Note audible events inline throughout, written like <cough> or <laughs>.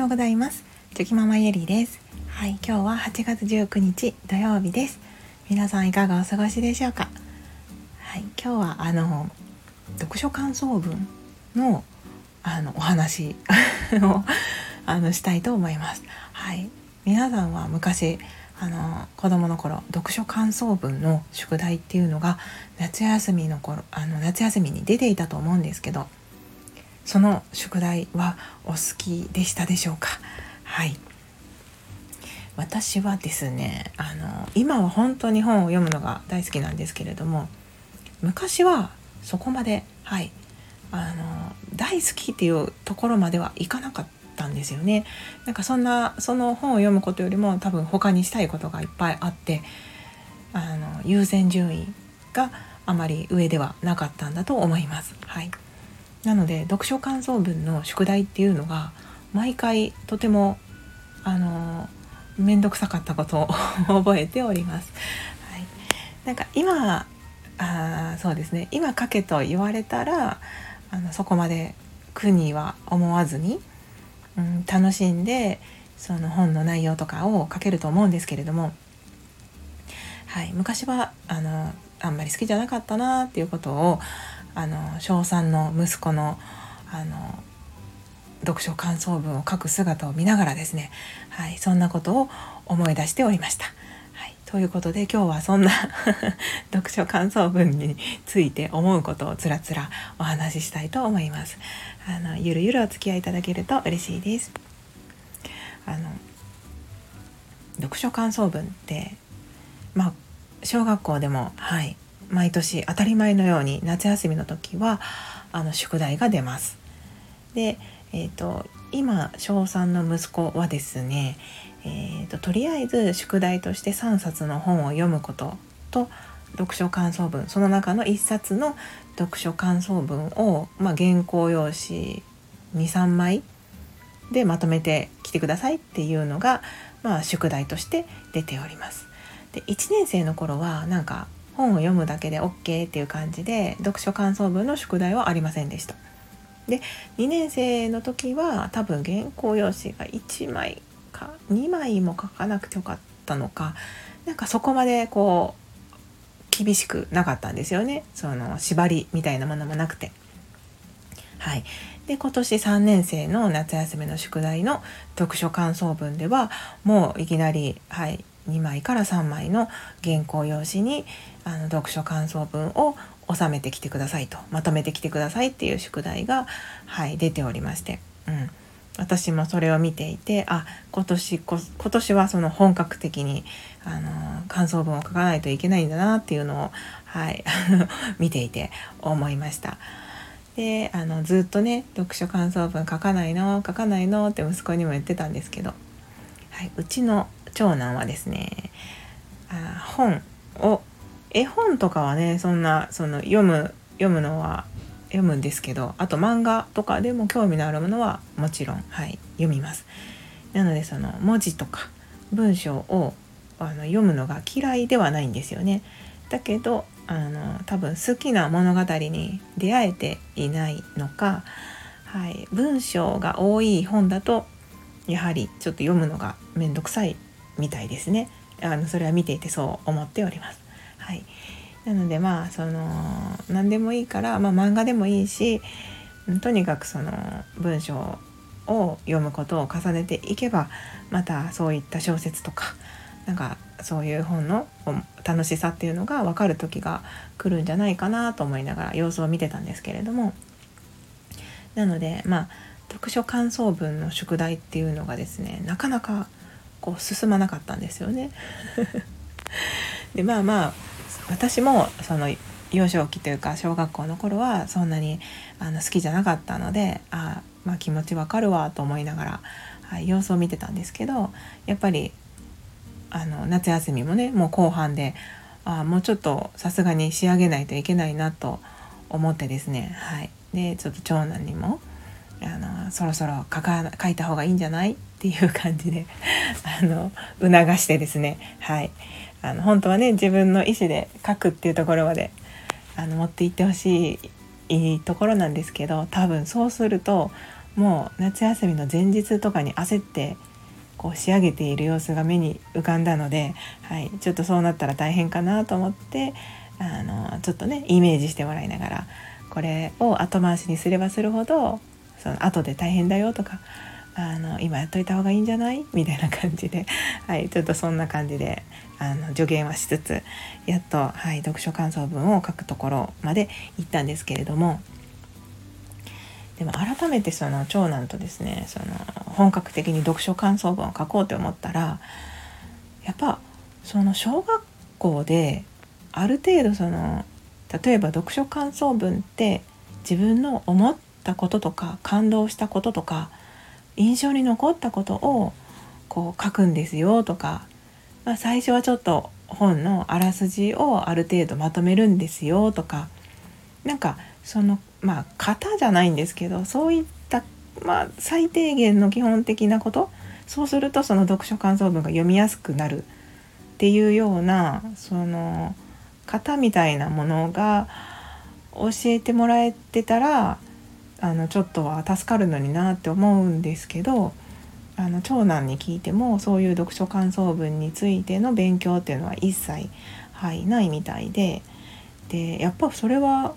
ようございます。チョキママゆりです。はい今日は8月19日土曜日です。皆さんいかがお過ごしでしょうか？はい今日はあの読書感想文のあのお話 <laughs> をあのしたいと思います。はい皆さんは昔あの子供の頃読書感想文の宿題っていうのが夏休みの頃あの夏休みに出ていたと思うんですけどその宿題はお好きでしたでしょうか？はい。私はですねあの今は本当に本を読むのが大好きなんですけれども昔はそこまではいあの大好きっていうところまではいかなかったんですよね。なんかそんなその本を読むことよりも多分他にしたいことがいっぱいあってあの優先順位があまり上ではなかったんだと思います。はい。なので読書感想文の宿題っていうのが毎回とてもあの面倒くさかったことを <laughs> 覚えております。はい、なんか今あそうですね。今書けと言われたらあのそこまで苦には思わずに、うん、楽しんでその本の内容とかを書けると思うんですけれども、はい、昔はあのあんまり好きじゃなかったなっていうことをあの小3の息子のあの読書感想文を書く姿を見ながらですね、はい、そんなことを思い出しておりました。はい、ということで今日はそんな <laughs> 読書感想文について思うことをつらつらお話ししたいと思います。あのゆるゆるお付き合いいただけると嬉しいです。あの読書感想文ってまあ小学校でもはい毎年当たり前のように夏休みの時はあの宿題が出ます。で、えーと、今小3の息子はですね、えーと、とりあえず宿題として3冊の本を読むことと読書感想文その中の1冊の読書感想文を、まあ、原稿用紙23枚でまとめてきてくださいっていうのが、まあ、宿題として出ております。で1年生の頃はなんか本を読むだけで OK っていう感じで読書感想文の宿題はありませんでした。で2年生の時は多分原稿用紙が1枚か2枚も書かなくてよかったのかなんかそこまでこう厳しくなかったんですよねその縛りみたいなものもなくて。はい、で今年3年生の夏休みの宿題の読書感想文ではもういきなり、はい、2枚から3枚の原稿用紙にあの読書感想文を収めてきてくださいとまとめてきてくださいっていう宿題が、はい、出ておりまして、うん、私もそれを見ていてあ今年今年はその本格的にあの感想文を書かないといけないんだなっていうのを、はい、<laughs> 見ていて思いました。であのずっとね読書感想文書かないの書かないのって息子にも言ってたんですけど、はい、うちの長男はですねあ本を絵本とかはねそんなその読む読むのは読むんですけどあと漫画とかでも興味のあるものはもちろん、はい、読みます。なのでその文字とか文章をあの読むのが嫌いではないんですよね。だけどあの多分好きな物語に出会えていないのか、はい、文章が多い本だとやはりちょっと読むのが面倒くさいみたいですね。あのそれは見ていてそう思っております。はい、なのでまあその何でもいいから、まあ、漫画でもいいしとにかくその文章を読むことを重ねていけばまたそういった小説とかなんかそういう本の楽しさっていうのが分かる時が来るんじゃないかなと思いながら様子を見てたんですけれどもなのでまあ読書感想文の宿題っていうのがですねなかなかこう進まなかったんですよね。<laughs> でまあまあ私もその幼少期というか小学校の頃はそんなにあの好きじゃなかったのであまあ気持ちわかるわと思いながら、はい、様子を見てたんですけどやっぱりあの夏休みもねもう後半であもうちょっとさすがに仕上げないといけないなと思ってですね、はい、でちょっと長男にもあのそろそろ書か書いた方がいいんじゃないていう感じであの促してですね。はい。あの本当はね自分の意思で書くっていうところまであの持っていってほしいところなんですけど多分そうするともう夏休みの前日とかに焦ってこう仕上げている様子が目に浮かんだので、はい、ちょっとそうなったら大変かなと思ってあのちょっとねイメージしてもらいながらこれを後回しにすればするほどその後で大変だよとかあの今やっといた方がいいんじゃない？みたいな感じで、<laughs> はい、ちょっとそんな感じであの助言はしつつやっと、はい、読書感想文を書くところまで行ったんですけれども。でも改めてその長男とですねその本格的に読書感想文を書こうと思ったらやっぱその小学校である程度その例えば読書感想文って自分の思ったこととか感動したこととか印象に残ったことをこう書くんですよとか、まあ、最初はちょっと本のあらすじをある程度まとめるんですよとかなんかそのまあ型じゃないんですけどそういった、まあ、最低限の基本的なことそうするとその読書感想文が読みやすくなるっていうようなその型みたいなものが教えてもらえてたらあのちょっとは助かるのになって思うんですけどあの長男に聞いてもそういう読書感想文についての勉強っていうのは一切、はい、ないみたいででやっぱそれは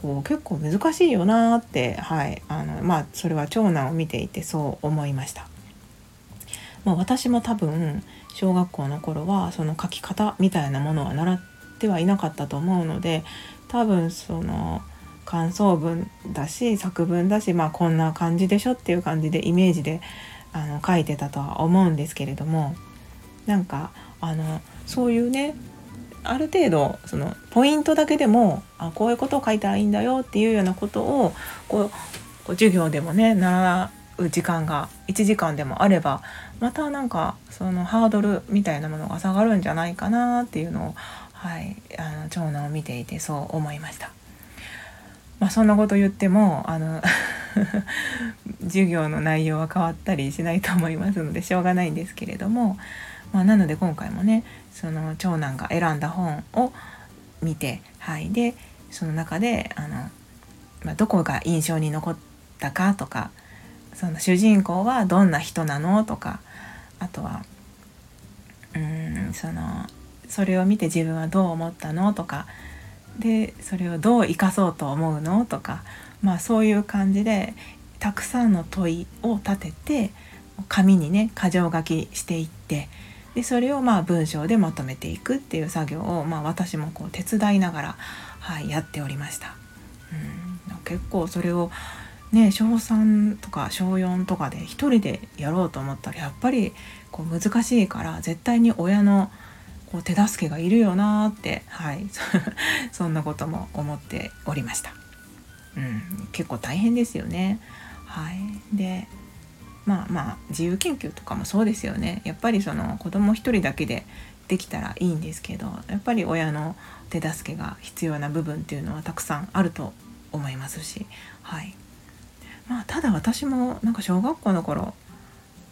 こう結構難しいよなって、はいあのまあ、それは長男を見ていてそう思いました。まあ、私も多分小学校の頃はその書き方みたいなものは習ってはいなかったと思うので多分その感想文だし作文だしまあこんな感じでしょっていう感じでイメージであの書いてたとは思うんですけれどもなんかあのそういうねある程度そのポイントだけでもあこういうことを書いたらいいんだよっていうようなことをこうこう授業でもね習う時間が1時間でもあればまたなんかそのハードルみたいなものが下がるんじゃないかなっていうのを、はい、あの長男を見ていてそう思いました。まあ、そんなこと言ってもあの <laughs> 授業の内容は変わったりしないと思いますのでしょうがないんですけれども、まあ、なので今回もねその長男が選んだ本を見て、はい、でその中であの、まあ、どこが印象に残ったかとかその主人公はどんな人なのとかあとはうんそのそれを見て自分はどう思ったのとかでそれをどう生かそうと思うの？とかまあそういう感じでたくさんの問いを立てて紙にね箇条書きしていってでそれをまあ文章でまとめていくっていう作業を、まあ、私もこう手伝いながら、はい、やっておりました。うん、結構それをね小3とか小4とかで一人でやろうと思ったらやっぱりこう難しいから絶対に親のこう手助けがいるよなって、はい、<laughs> そんなことも思っておりました。うん、結構大変ですよね。はい、でまあまあ自由研究とかもそうですよね。やっぱりその子供一人だけでできたらいいんですけどやっぱり親の手助けが必要な部分っていうのはたくさんあると思いますしはい。まあただ私もなんか小学校の頃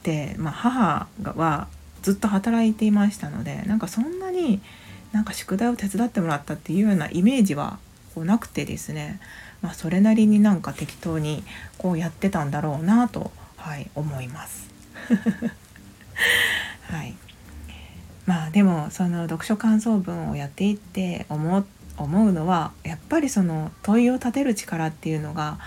って、まあ、母はずっと働いていましたのでなんかそんなになんか宿題を手伝ってもらったっていうようなイメージはこうなくてですね、まあ、それなりになんか適当にこうやってたんだろうなとはい思います。<laughs> はい。まあでもその読書感想文をやっていって思思うのはやっぱりその問いを立てる力っていうのが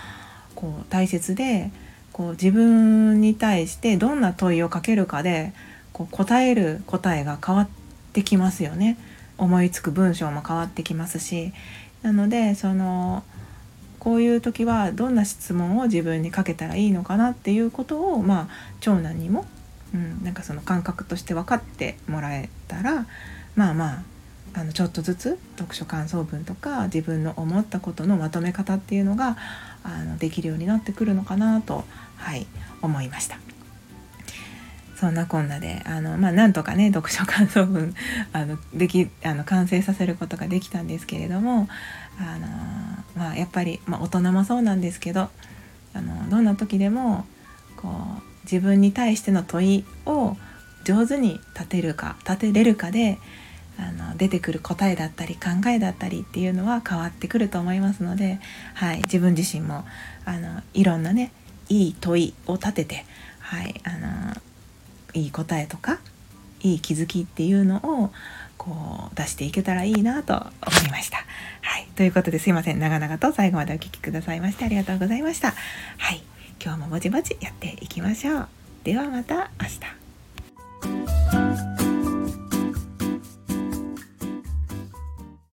こう大切でこう自分に対してどんな問いをかけるかでこう答える答えが変わってきますよね思いつく文章も変わってきますしなのでそのこういう時はどんな質問を自分にかけたらいいのかなっていうことを、まあ、長男にも、うん、なんかその感覚として分かってもらえたらまあまああのちょっとずつ読書感想文とか自分の思ったことのまとめ方っていうのがあのできるようになってくるのかなと、はい、思いました。そんなこんなであの、まあ、なんとかね読書感想文あのできあの完成させることができたんですけれどもあのまあ、やっぱり、まあ、大人もそうなんですけどあのどんな時でもこう自分に対しての問いを上手に立てるか立てれるかであの出てくる答えだったり考えだったりっていうのは変わってくると思いますので、はい、自分自身もあのいろんなねいい問いを立てて、はいあのいい答えとかいい気づきっていうのをこう出していけたらいいなと思いました。はい、ということですいません長々と最後までお聴きくださいましてありがとうございました。はい今日もぼちぼちやっていきましょう。ではまた明日。